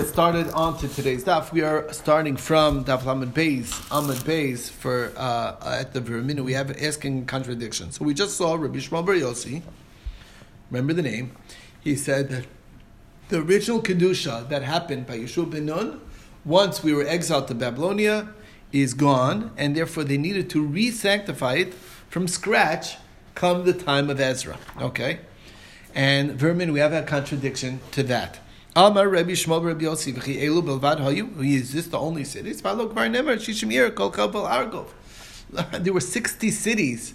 get started on to today's daf. We are starting from Daf Lamed Beis, Amud Beis, for uh, at the Vermina. We have asking contradiction. So we just saw Rabbi Shmuel Bar Yossi. Remember the name? He said that the original kedusha that happened by Yeshua ben Nun, once we were exiled to Babylonia, is gone, and therefore they needed to re-sanctify it from scratch come the time of Ezra. Okay, and Vermin, we have a contradiction to that. Amar Rabbi Shmuel Rabbi v'chi elu belvad hayu. Is this the only cities? Nemer shishim kol kabel argov. There were sixty cities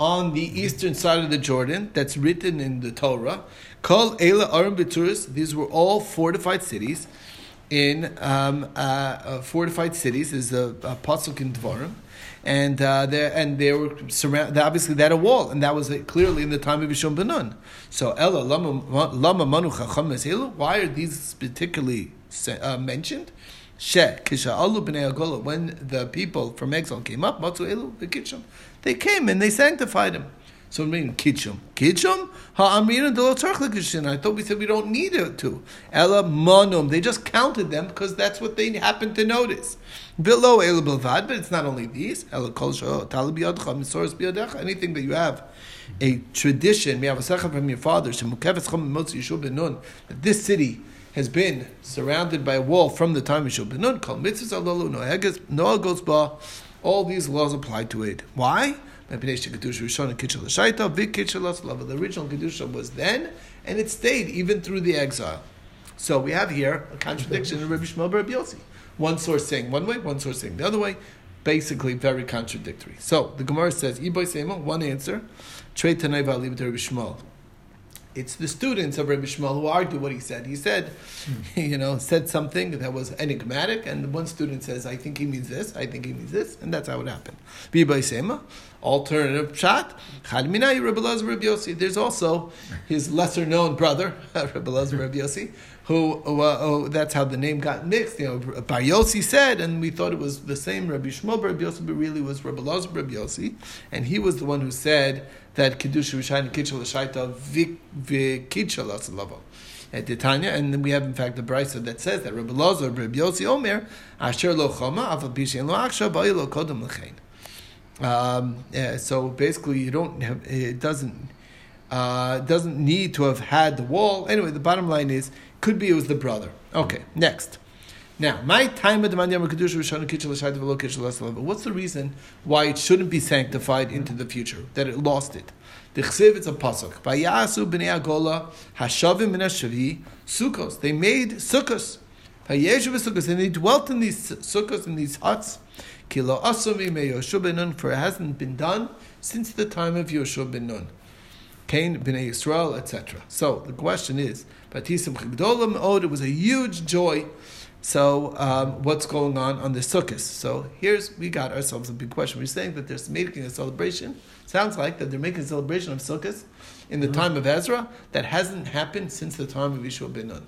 on the eastern side of the Jordan that's written in the Torah. Kol ela aram b'turis. These were all fortified cities. In um, uh, uh, fortified cities is a, a pasuk in Dvarim and uh, they and they were surrounded. Obviously, they had a wall, and that was clearly in the time of Yishon Benun. So, Ella lama manu Why are these particularly uh, mentioned? She kisha alu b'nei. When the people from exile came up, matzu elu. They came and they sanctified him. So I mean kitchum. Kitchum? Ha'amrina de lo I thought we said we don't need it to. Ella monum. They just counted them because that's what they happened to notice. Below el but it's not only these. Ella kol talib Anything that you have a tradition, we have a second from your father, that this city has been surrounded by a wall from the time of Yeshua ben Nun, called mitzvahs Noah goes. All these laws apply to it. Why? The original Kedusha was then, and it stayed even through the exile. So we have here a contradiction in Rabbi Shmuel Rabbi Yossi. One source saying one way, one source saying the other way. Basically, very contradictory. So the Gemara says, one answer, Trey Tanai Rabbi Shmuel it's the students of Rabbi Shmuel who argue what he said. He said, mm. you know, said something that was enigmatic, and one student says, I think he means this, I think he means this, and that's how it happened. Sema, alternative shot, There's also his lesser known brother, Rabbi Lazar Rabbi Yossi, who, uh, oh, that's how the name got mixed. You know, Bar Yossi said, and we thought it was the same Rabbi Shmuel Rabbi Yossi, but really was Rabbi Lazar Rabbi Yossi, and he was the one who said that kedusha rishayim kitchel l'shaita v'kitchel asalavo. At Titania, and then we have in fact the brisa that says that Rabbi Lazar, Rabbi Yossi Omer, Asher lo choma, aval bishen lo aksha, lo kodem l'chein. Um, yeah, so basically, you don't have it doesn't uh, doesn't need to have had the wall. Anyway, the bottom line is could be it was the brother. Okay, next. Now, my time of the Mandiyam Kedusha Kitchel Kitchel What's the reason why it shouldn't be sanctified into the future? That it lost it. The Chsiv, it's a pasuk. Vayasu b'nei Agola Hashavim min Hashavi Sukkos. They made sukkos. Vayeshu v'sukkos, and they dwelt in these sukkos in these huts. Kilo asumi me Yoshua ben Nun, for it hasn't been done since the time of Yoshua ben Nun. Cain, Bnei Yisrael, etc. So the question is, Batisim Chigdolam Od, it was a huge joy so um, what's going on on the Sukkot? So here's we got ourselves a big question. We're saying that they're making a celebration. Sounds like that they're making a celebration of Sukkot in the mm-hmm. time of Ezra that hasn't happened since the time of Yeshua ben Nun.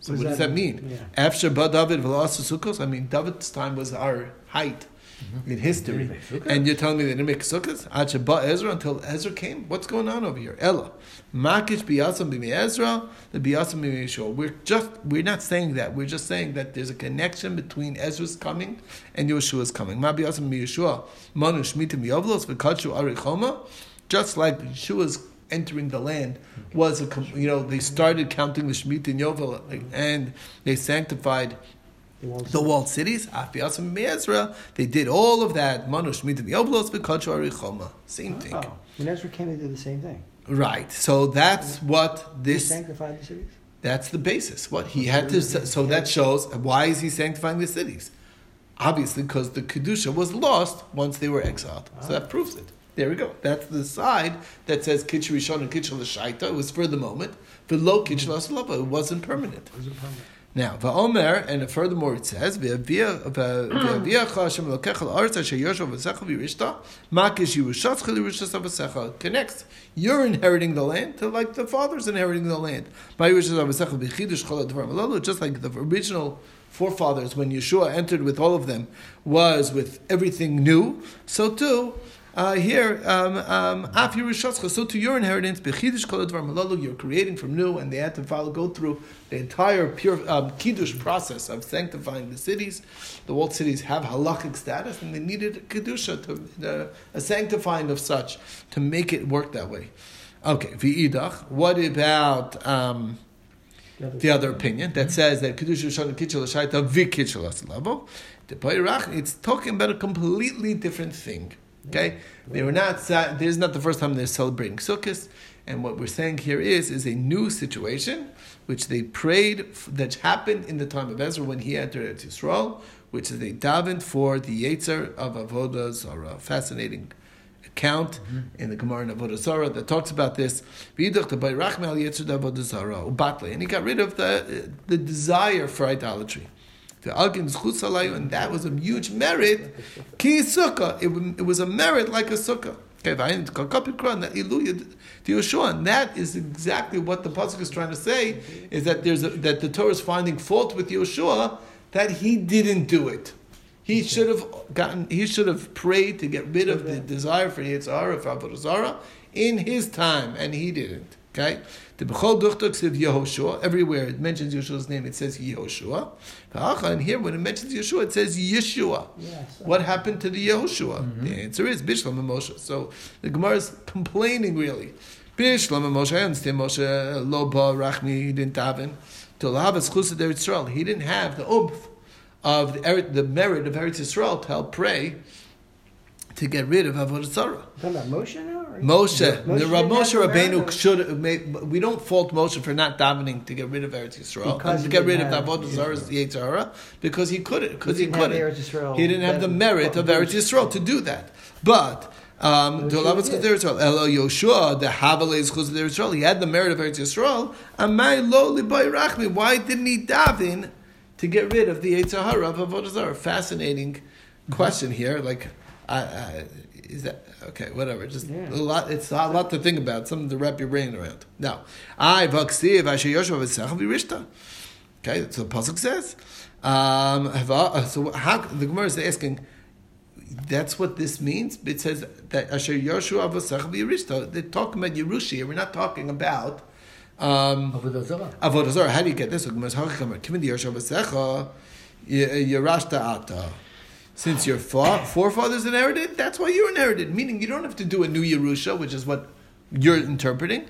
So what, what does that mean? mean? Yeah. After David Sukkot, I mean David's time was our height mm-hmm. in history. And you're telling me they didn't make sukkahs? Achaba Ezra until Ezra came? What's going on over here? Ella. Makish biyasam b'mi Ezra, the biyasam b'mi Yeshua. We're just, we're not saying that. We're just saying that there's a connection between Ezra's coming and Yeshua's coming. Ma biyasam b'mi Yeshua, manu shmitim yovlos, v'kachu arichoma. Just like Yeshua's entering the land was a you know they started counting the Shemitah and Yovel and they sanctified the walled cities, Apias and Miesra, they did all of that. Manush Choma. Same oh, thing. Oh, when Ezra came, they did the same thing. Right. So that's what this. He sanctified the cities. That's the basis. What he had to. So that shows why is he sanctifying the cities? Obviously, because the kedusha was lost once they were exiled. So that ah. proves it. There we go. That's the side that says kitch rishon and kitch. It was for the moment. The low kitch. It wasn't permanent. It wasn't permanent. Now, Va'omer, and furthermore it says, hmm. connects. You're inheriting the land to like the father's inheriting the land. Just like the original forefathers, when Yeshua entered with all of them, was with everything new, so too, uh, here, um, um, so to your inheritance, bechidush kol advar malalu, you're creating from new, and they had to follow, go through the entire pure um, kiddush process of sanctifying the cities. The walled cities have halachic status, and they needed a kedusha, to, uh, a sanctifying of such, to make it work that way. Okay, v'idach, what about... Um, the other opinion that says that kedusha shana kitchel shaita vikitchel level. It's talking about a completely different thing. Okay, they were not. This is not the first time they're celebrating Sukkot, and what we're saying here is is a new situation which they prayed that happened in the time of Ezra when he entered Yisrael, which is they davened for the Yetzer of Avodah Zarah. Fascinating account mm-hmm. in the Gemara in Avodah Zarah that talks about this. And he got rid of the the desire for idolatry and that was a huge merit. Ki sukkah, it, it was a merit like a sukkah. And that is exactly what the pasuk is trying to say: is that there's a, that the Torah is finding fault with Yeshua that he didn't do it. He should have gotten. He should have prayed to get rid of the desire for Yitzhara, for Avodah in his time, and he didn't. Okay, the Bechol Duchtok said Yehoshua. Everywhere it mentions Yeshua's name, it says Yehoshua. And here, when it mentions Yeshua, it says Yeshua. Yes. What happened to the Yehoshua? Mm-hmm. The answer is Bishlam and Moshe. So the Gemara is complaining really. Bishlam and Moshe. I understand Moshe Loba Rachmi. He didn't daven to Lahavas Chusad Eretz He didn't have the umph of the, the merit of Eretz Yisrael to help pray to get rid of Avodah Zarah. Talking about Moshe now? Moshe, Moshe, the Rav Moshe Rabbeinu should. We don't fault Moshe for not davening to get rid of Eretz Yisrael and to get rid of Avodah Zarah's Yitzhara because he couldn't. Because he, couldn't. He didn't have the merit of Eretz Yisrael to do that. But um, to Eretz Yisrael, Elo Yoshua, the Havale Chuz Yisrael, he had the merit of Eretz Yisrael. Amai lo rachmi. Why didn't he daven to get rid of the Yitzhara of Avodah Zarah? Fascinating question here. Like. I, I, is that okay? Whatever. Just yeah. a lot. It's a lot to think about. Something to wrap your brain around. Now, I vaksiv asher yoshua v'sechel v'rishta. Okay, that's what the pasuk says. Um, uh, so how the Gemara is asking. That's what this means. It says that asher yoshua v'sechel v'rishta. They're talking about Yerushi. We're not talking about. Um, Avodah Zarah. Avodah Zarah. How do you get this? The hakakamar. Kimin yoshua v'sechel yerashta ata since your forefathers inherited, that's why you inherited. Meaning you don't have to do a new Yerusha, which is what you're interpreting.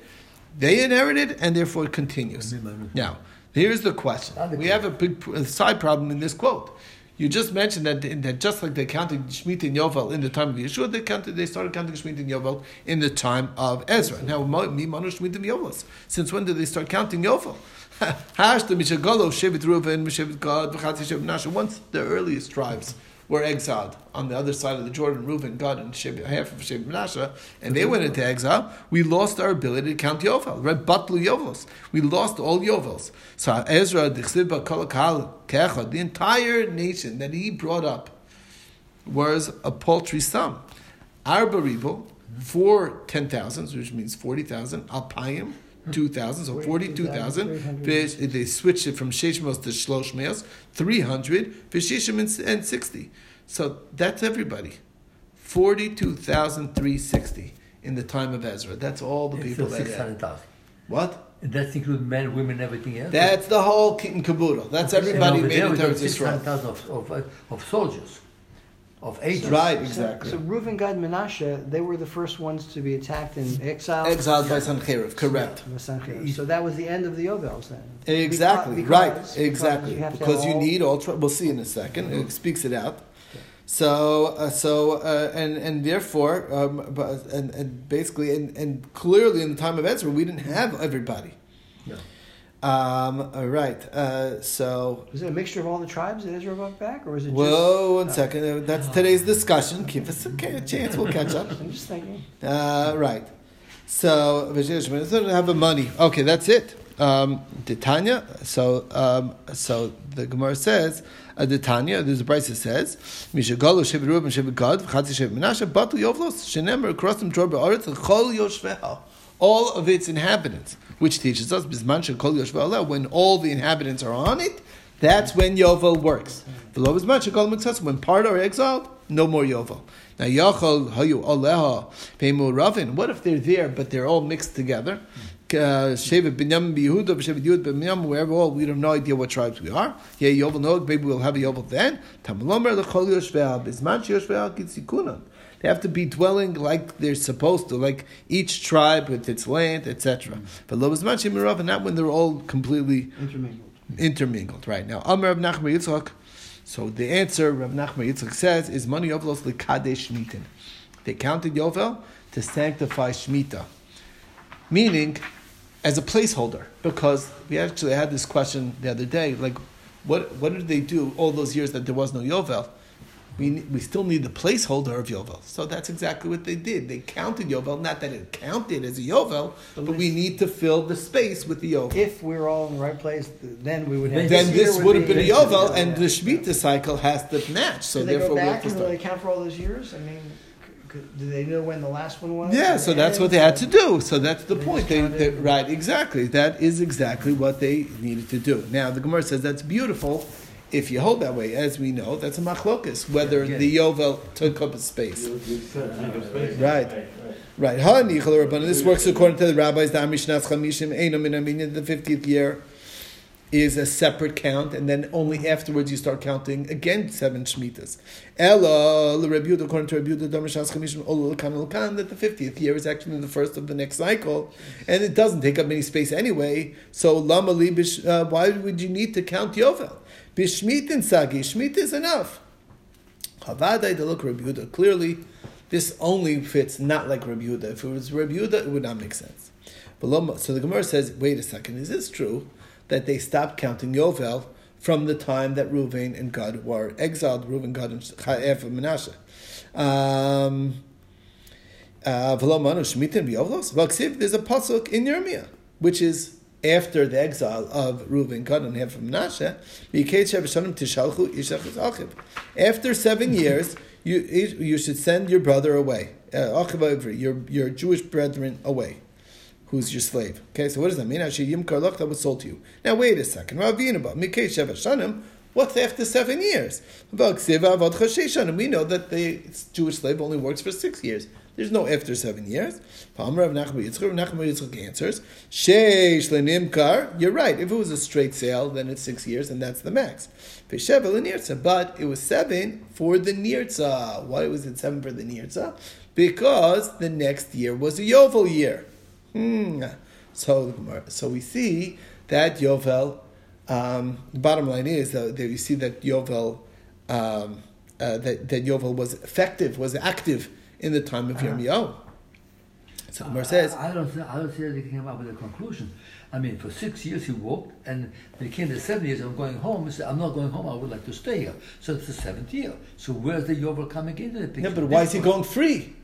They inherited, and therefore it continues. Now, here's the question. We have a big side problem in this quote. You just mentioned that, that just like they counted Shemitah and Yovel in the time of Yeshua, they counted they started counting Shemitah and Yovel in the time of Ezra. Now, mi manu Shemitah and Yovel. Since when did they start counting Yovel? Once the earliest tribes were exiled on the other side of the Jordan, Reuven, Gad, and Sheb, half of Sheb Menashe, and they went into exile, we lost our ability to count Yovel. Right? Batlu Yovels. We lost all Yovels. So Ezra, the entire nation that he brought up was a paltry sum. Arba Ribo, four ten thousands, which means 40,000, Alpayim, 2,000, so 42,000. They switched it from Sheshmos to Shloshmeos, 300, Vishishim and 60. So that's everybody. 42,360 in the time of Ezra. That's all the people that. What? And that's include men, women, everything else. That's the whole kit and caboodle. That's everybody made it towards Israel. Of, of, of soldiers of ages. Right, exactly. So, so Reuven, Gad, Menashe, they were the first ones to be attacked in exile. Exiled by Sancheriv, correct. Yeah, so that was the end of the Yovels then. Exactly, because, right, because exactly. Because, you, because you need all. We'll see in a 2nd mm-hmm. It speaks it out. So, uh, so, uh, and and therefore, um, but, and, and basically, and, and clearly, in the time of Ezra, we didn't have everybody. Yeah. Um, all right. Uh, so was it a mixture of all the tribes that Israel brought back, or was it? Whoa, just, one uh, second. That's today's discussion. Give us a, chance. We'll catch up. I'm just thinking. Uh, right. So doesn't have the money. Okay, that's it. Um, Titania. So, um, so the Gemara says, uh, Titania. There's a price that says, "Mishagalu shevet Reuben shevet Gad v'chatzi shevet Menashe batul yovlos shenemer across them tor be'aretz chol yoshveha." All of its inhabitants which teaches us when all the inhabitants are on it, that's when Yovel works. When part are exiled, no more Yovel. Now, Yachol Hayu Aleha Peimu Ravin. What if they're there, but they're all mixed together? Shevet Binyamin Yehuda, Shevet Yud Binyamin, wherever all, we have no idea what tribes we are. Yeah, Yovel Nog, maybe we'll have a Yovel then. Tamalomer Lechol Yoshveah, Bizman Yoshveah Kitzikunan. They have to be dwelling like they're supposed to, like each tribe with its land, etc. Mm-hmm. But lo bizman shemirav, and not when they're all completely Intermingled. intermingled. Right now, Amar Rav Nachman Yitzchak. So the answer Rav Nachman Yitzchak says is money Yovelos lekadesh shmitin. They counted Yovel to sanctify shmita, meaning as a placeholder. Because we actually had this question the other day, like what what did they do all those years that there was no Yovel? We, we still need the placeholder of Yovel. So that's exactly what they did. They counted Yovel, not that it counted as a Yovel, but we need to fill the space with the Yovel. If we're all in the right place, then we would have. then year this would have been a Yovel, Yeah. and the Shemitah cycle has to match. So Do they therefore, go we have back to and really count for all those years? I mean, do they know when the last one was? Yeah, so that's what they had to do. So that's the They point. They, they, right, exactly. That is exactly what they needed to do. Now the Gemara says that's beautiful. If you hold that way, as we know, that's a machlokus whether Yeah, the Yovel took up a space. Right. Right. Right. Ha, nichel Rabbanan. This works according to the rabbis. The Amishnas Chamishim Einam in Aminya. The 50th year is a separate count, and then only afterwards you start counting again seven shmitas. Ella the Rabbi according to Rabbi Yehuda, the Amishnas Chamishim Olu Lakan Lakan, that the fiftieth year is actually the first of the next cycle, and it doesn't take up any space anyway. So Lama Li Bish- uh, Why would you need to count Yovel? Bishmitin Sagi. Shmita is enough. Havadai to look Rabbi Yehuda. Clearly, this only fits not like Rabbi Yehuda. If it was Rabbi Yehuda, it would not make sense. So the Gemara says, wait a second, is this true that they stopped counting Yovel from the time that Reuven and Gad were exiled? Reuven, Gad, and Chayef and Menashe. Um, uh, There's a pasuk in Yirmiyah, which is after the exile of Reuven, Gad, and Hef from Menashe. V'yikei shev shanim tishalchu ishach achiv. After seven years, you you should send your brother away, uh, your your Jewish brethren away. Who's your slave? Okay, so what does that mean? Actually, yim karlach that was sold to you. Now wait a second. Ravina ba mikei shevashanim. What's after seven years? About ksiva avad chashei shanim. We know that the Jewish slave only works for six years. There's no after seven years. Answers, Sheish lenimkar. You're right. If it was a straight sale, then it's six years, and that's the max. But it was seven for the nirtza. Why was it seven for the nirtza? Because the next year was a yovel year. Hmm. So, so we see that Yovel. Um, the bottom line is that, that we see that Yovel, um, uh, that, that Yovel was effective, was active in the time of Yirmiyahu. So the Gemara says, I, I don't. I don't see that they came up with a conclusion. I mean, for six years he walked, and when he came to seven years. I'm going home. He said, "I'm not going home. I would like to stay here." So it's the seventh year. So where's the Yovel coming into the picture? yeah, but why is he going free?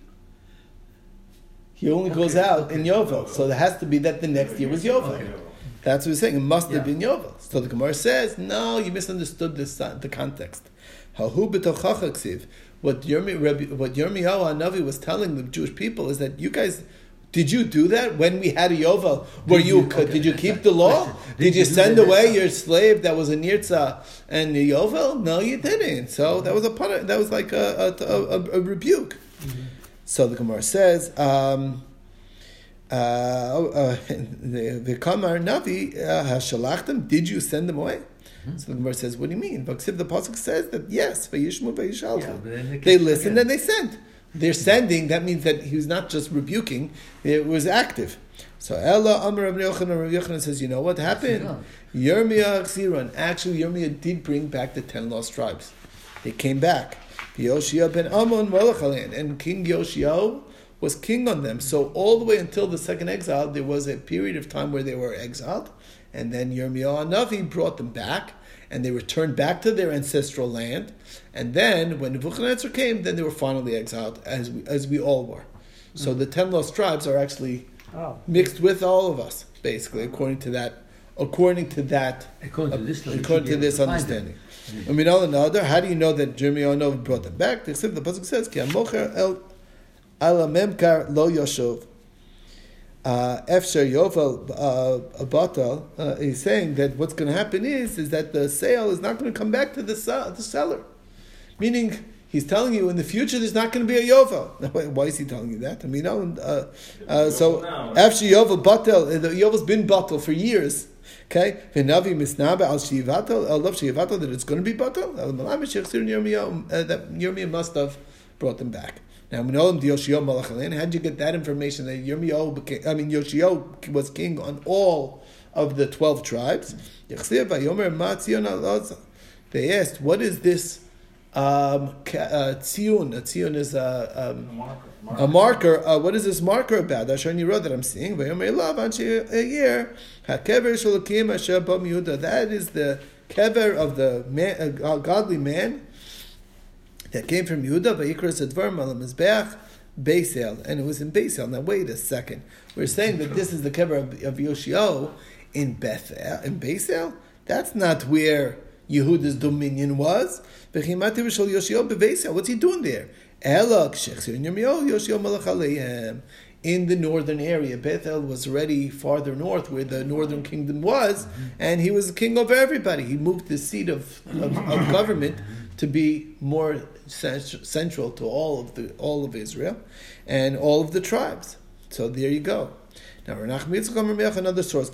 He only goes out okay. in Yovel, so there has to be that the next year was Yovel. Okay. That's what he's saying. It must have Yeah. been Yovel. So the Gemara says, no, you misunderstood this, uh, the context. Hahu b'tochacha ksiv. What Yirmi- Rabbi- what Yirmiyahu Hanavi was telling the Jewish people is that you guys, did you do that when we had a Yovel? Were Did you, you- okay, did you keep the law? Did, did you you send away your slave that was a nirtza and the Yovel? No, you didn't. So that was a that was like a, a, a, a rebuke. So the Gemara says, um, uh, uh, the the Kamar Navi uh, Hashalachtem, did you send them away? So the Gemara says, what do you mean? But the pasuk says that yes, Vayishmu Vayishalchu. Yeah, they listened again. and they sent. They're sending. That means that he was not just rebuking; it was active. So Ella Amar Rabbi Yochanan, Rabbi Yochanan says, you know what happened? Yirmiyah Ksiron. Actually, Yirmiyah did bring back the ten lost tribes. They came back. Yoshia ben Ammon Malachalan, and King Yoshio was king on them. So all the way until the second exile, there was a period of time where they were exiled, and then Yirmiyah Navi brought them back, and they returned back to their ancestral land. And then when Nebuchadnezzar came, then they were finally exiled, as we, as we all were. So mm. the ten lost tribes are actually Oh, mixed with all of us, basically, according to that. According to that, According to this, uh, we according to this understanding. I mean, all another. How do you know that Nov brought them back? Except the pasuk says, "Ki amocher el ala memkar lo yoshuv." Uh, Efsher Yovel uh, Batal, uh, he's saying that what's going to happen is is that the sale is not going to come back to the, the seller, meaning He's telling you in the future there's not going to be a Yovel. Why is he telling you that? I mean, no, uh, uh, so after Yovel Batel, the Yovel's been Batel for years. Okay, V'navi misnabe al shivatel, al love shivatel that it's going to be batel. Al malamish yechsir Yirmiyah uh, that Yirmiyah must have brought them back. Now we know the Yoshio Malachalein. How did you get that information that Yirmiyahu became? I mean, Yoshio was king on all of the twelve tribes. They asked, "What is this um, uh, tzion? A tzion is a, um, a marker. Uh, what is this marker about? Ashani wrote that I'm seeing. That is the kever of the man, uh, godly man that came from Yehuda. Vayikras advar malam mizbeach. Beisel, and it was in Beisel. Now wait a second. We're saying that this is the kever of, of Yoshio in Bethel, in Beisel. That's not where Yehuda's dominion was. What's he doing there? In the northern area, Bethel was already farther north, where the northern kingdom was, and he was king over everybody. He moved the seat of, of, of government to be more central to all of the all of Israel and all of the tribes. So there you go. Now, another source.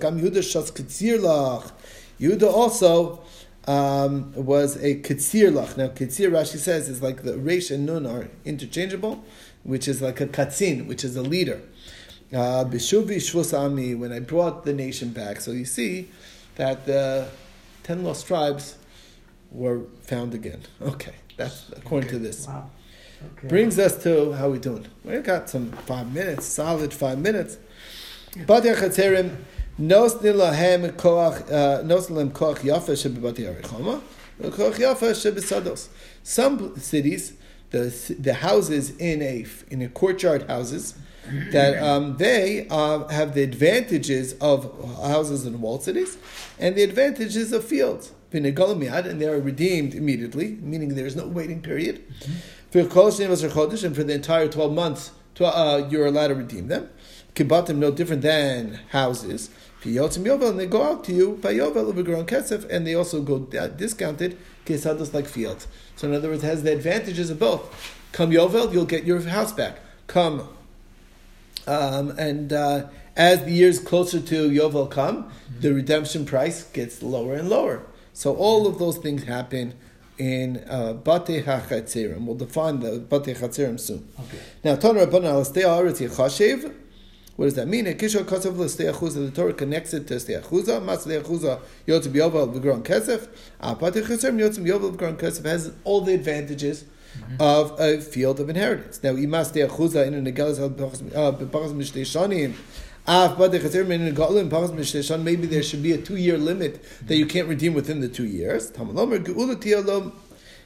Yehuda also um, was a Ketzir Lach. Now, Ketzir, Rashi says, is like the Resh and Nun are interchangeable, which is like a Katzin, which is a leader. Uh, Bishuvi when I brought the nation back. So you see that the ten lost tribes were found again. Okay, that's according to this. Wow. Okay. Brings us to how we doing. We got some five minutes, solid five minutes. Batya Chatzerim. Nos nilahem koach uh, nos nilahem koach yafa shebibati arichoma, koach yafa shebesados. Some cities, the the houses in a in a courtyard houses, that um, they uh, have the advantages of houses in walled cities, and the advantages of fields. And they are redeemed immediately, meaning there is no waiting period. For and for the entire twelve months, uh, you're allowed to redeem them. Kibatim no different than houses. And they go out to you by Yovel Ubegaron Kesef, and they also go discounted Kesados like fields. So in other words, it has the advantages of both. Come Yovel, you'll get your house back. Come, um, and uh, as the years closer to Yovel come, mm-hmm. the redemption price gets lower and lower. So all of those things happen in uh, Bate HaChatzerim. We'll define the Bate HaChatzerim soon. Okay. Now, Tana Rabbanan Al Stei Haaretz Yechashev, what does that mean? A kisha Kasav L'Steachuza, the Torah connects it to Steachuza. Mas Steachuza Yotzim Yovel V'Gron Kesef. Apatich Chesem Yotzim Yovel V'Gron Kesef has all the advantages mm-hmm. of a field of inheritance. Now, Imas Steachuza in a Negelas B'Pachas Mishtei Shanim. Maybe there should be a two-year limit that you can't redeem within the two years.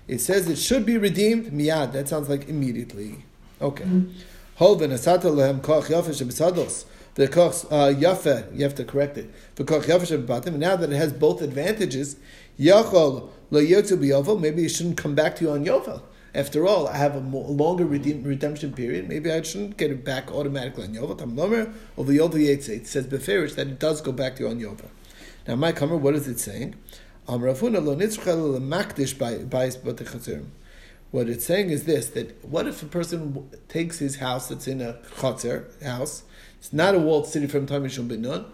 It says it should be redeemed miyad. That sounds like immediately. Okay. Uh, you have to correct it. Now that it has both advantages. Maybe it shouldn't come back to you on yovel. After all, I have a longer redeem, redemption period. Maybe I shouldn't get it back automatically on yovel. Tam lomer over yovel yetze. It says beferish that it does go back to you on yovel. Now, my comer, what is it saying? What it's saying is this: that what if a person takes his house that's in a chotzer house? It's not a walled city from Tamishum Benun,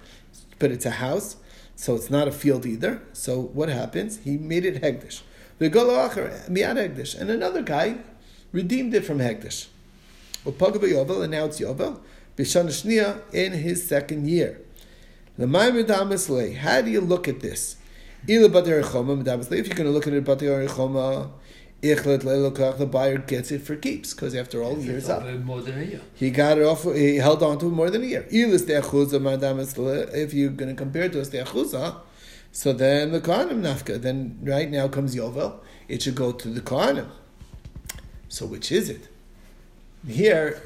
but it's a house, so it's not a field either. So what happens? He made it hegdish. Miyad hegdish, and another guy redeemed it from hegdish. yovel, and now it's yovel. B'shana in his second year. How do you look at this? If you're going to look at it, you can't get it. the buyer gets it for keeps because after all, years up. More than a year. He got it off. He held on to it more than a year. If you're going to compare it to a steachuza, so then the kohanim nafka. Then right now comes yovel. It should go to the kohanim. So which is it? Here,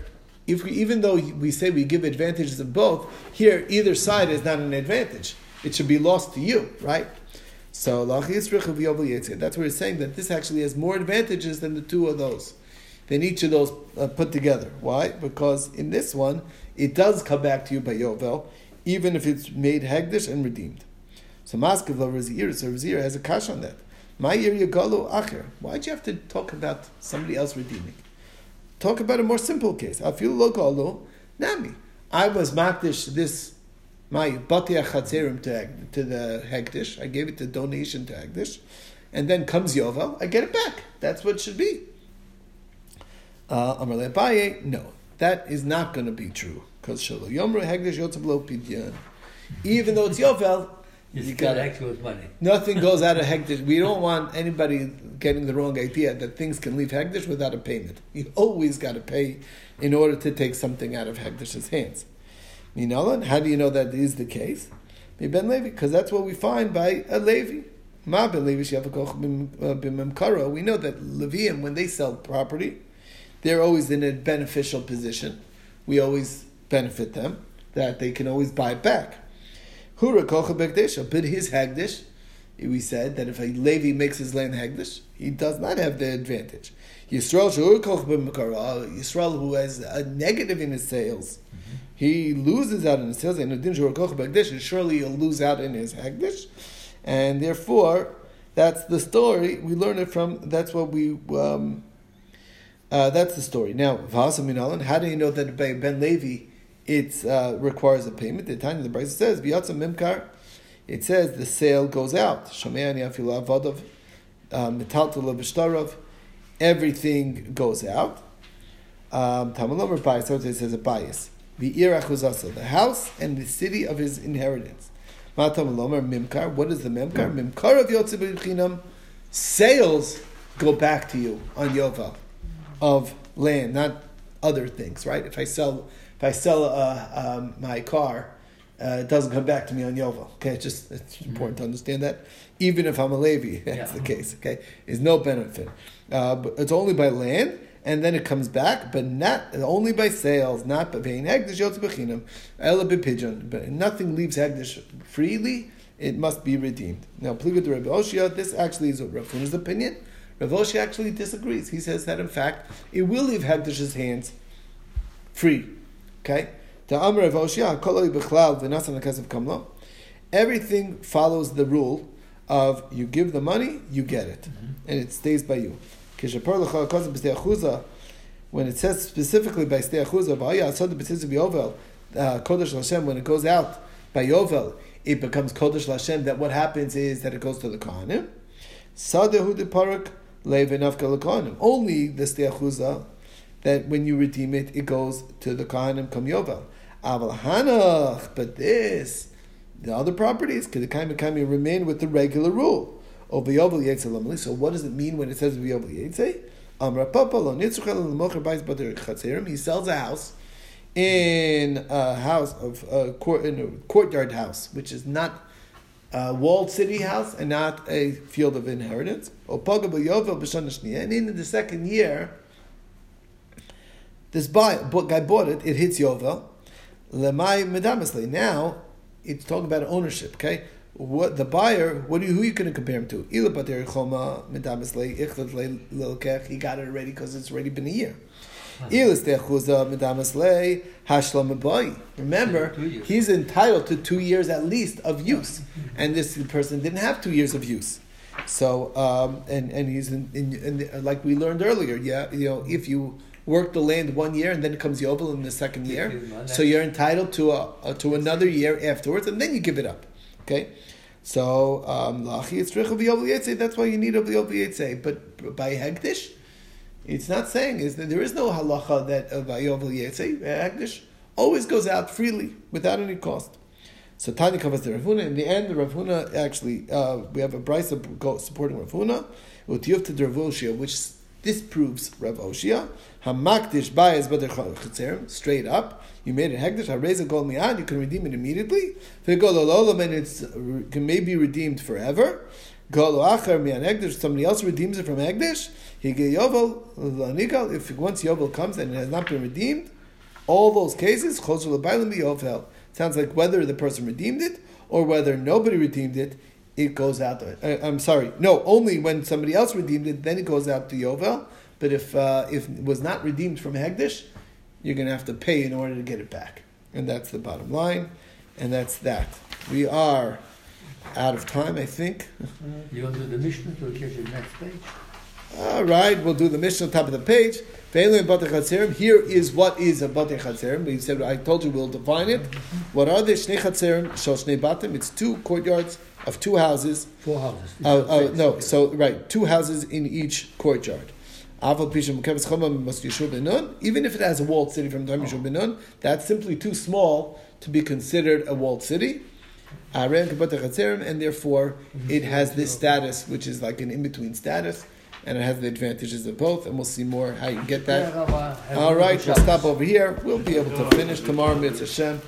if we, even though we say we give advantages of both, here either side is not an advantage. It should be lost to you, right? So that's where it's saying that this actually has more advantages than the two of those, than each of those uh, put together. Why? Because in this one, it does come back to you by Yovel, even if it's made Hegdish and redeemed. So Maskav Razir, so Razir has a kash on that. My Yagalu Acher. Why'd you have to talk about somebody else redeeming? Talk about a more simple case. I feel logalu nami. I was makdish this my batia chatzerim to to the hegdish. I gave it the donation to hegdish, and then comes yovel. I get it back. That's what it should be. Uh, Amar Abaye, no, that is not going to be true because shalo yomru hegdish yotzablo pidyan. Even though it's yovel, You, you got money. Nothing goes out of Hegdish. We don't want anybody getting the wrong idea that things can leave Hegdish without a payment. You always got to pay in order to take something out of Hegdish's hands. Minalan, how do you know that is the case? Ben Levi, because that's what we find by a Levi. Ma ben Levi b'memkara. Uh, we know that Levium, when they sell property, they're always in a beneficial position. We always benefit them, that they can always buy it back. Hura kocha bekdesha, but his hagdish, we said that if a Levi makes his land hagdish, he does not have the advantage. Yisrael shur kocha b'mekara, Yisrael who has a negative in his sales, he loses out in his sales, and Adin shur kocha bekdesha, surely he'll lose out in his hagdish, and therefore, that's the story. We learn it from, that's what we, um, uh, that's the story. Now, Vasa Minalan, how do you know that by Ben Levi it uh, requires a payment? The time the price says, V'yatza Mimkar, it says the sale goes out. Shomeani Afila Avadav, Metaltula B'shtarov, everything goes out. Um, Tamalomer Bias, so it says a bias. V'ir Achuzasa, the house and the city of his inheritance. Matamalomer Mimkar, what is the Mimkar? Mimkar of Yotze B'chinam, sales go back to you on Yovel of land, not other things, right? If I sell, if I sell uh, um, my car, uh, it doesn't come back to me on Yovel. Okay, it's just it's important to understand that. Even if I'm a Levi, that's Yeah. the case. Okay, is no benefit. Uh, but it's only by land, and then it comes back, but not only by sales, not by paying hegdish yotz bechinam, ela pigeon. But nothing leaves hegdish freely. It must be redeemed. Now, pliga to Rabbi Oshia, this actually is Rav Huna's opinion. Rav Oshia actually disagrees. He says that in fact it will leave hegdish's hands free. Okay? The Amr of Oshia, koloi b'chlal v'nasan l'kesef kamlo. Everything follows the rule of you give the money, you get it, and it stays by you. Kishapar l'chal kosev b'stei when it says specifically by stei achuza, v'aya asod b'tziz b'yovel, uh, kodesh Hashem, when it goes out by yovel, it becomes kodesh Hashem. That what happens is that it goes to the kohanim. Sadehu de parak. Only the stei achuza that when you redeem it, it goes to the Kohanim Kam Yovel. Aval Hanach, but this, the other properties, Kedekayim Kayim remain with the regular rule. Oh, of Yovel Yetze Lamali. So what does it mean when it says Yovel Yetze? Amra Papa Lo Nitzuchel L'mocher Bais Bader Chatzerim. He sells a house in a house of a court, in a courtyard house, which is not a walled city house and not a field of inheritance. Oh, Yovel And in the second year, this buy, bu- guy bought it, it hits Yovel. Lemai medamisle. Now, it's talking about ownership, okay? What the buyer, what do you, who are you going to compare him to? Ila bater choma medamisle, ichlat le lilkech, he got it already because it's already been a year. Ila stechuza medamisle, hashlam abai. Remember, he's entitled to two years at least of use. And this person didn't have two years of use. So, um, and, and he's in, in, in like we learned earlier, yeah, you know, if you work the land one year and then it comes Yovel in the second year, so you're entitled to a, a to another year afterwards, and then you give it up. Okay, so um, lachi it's of Yovel Yetzei. That's why you need of Yovel. But by hegdish, it's not saying is that there is no halacha that uh, Yovel Yetzei hegdish always goes out freely without any cost. So Tanya covers the Rav Huna. In the end, the Rav Huna actually, uh, we have a brisa go- supporting Rav Huna, Utiyuf to Rav Oshia. Hamakdish bayas b'der straight up. You made it hekdesh, hareza gold mi'ad, you can redeem it immediately. V'gol ololam, and it's uh, can maybe redeemed forever. Gol achar mi'an hekdesh, somebody else redeems it from hekdesh. He get yovel uh, lanikal. If once yovel comes and it has not been redeemed, all those cases, chosur l'baylim yovel. Sounds like whether the person redeemed it or whether nobody redeemed it, it goes out. Uh, I'm sorry, no, only when somebody else redeemed it, then it goes out to Yovel. But if uh, if it was not redeemed from Hegdish, you're going to have to pay in order to get it back, and that's the bottom line, and that's that. We are out of time, I think. You want to do the Mishnah to catch the next page? All right, we'll do the Mishnah on top of the page. Ve'elu in Batei Chatzerim. Here is what is a Batei Chatzerim. We said I told you we'll define it. What are the Shnei Chatzerim, shel Shnei Batim. It's two courtyards of two houses. Four houses. Uh, uh, no, so right, two houses in each courtyard. Aval Pisham Keves Choma must Yeshua Benun. Even if it has a walled city from Time Yeshua Benun, that's simply too small to be considered a walled city. Chatzerim, and therefore it has this status, which is like an in-between status, and it has the advantages of both. And we'll see more how you get that. Yeah, Rabbi, have a All right, we'll stop over here. We'll be able to finish tomorrow, Mitzvah Hashem.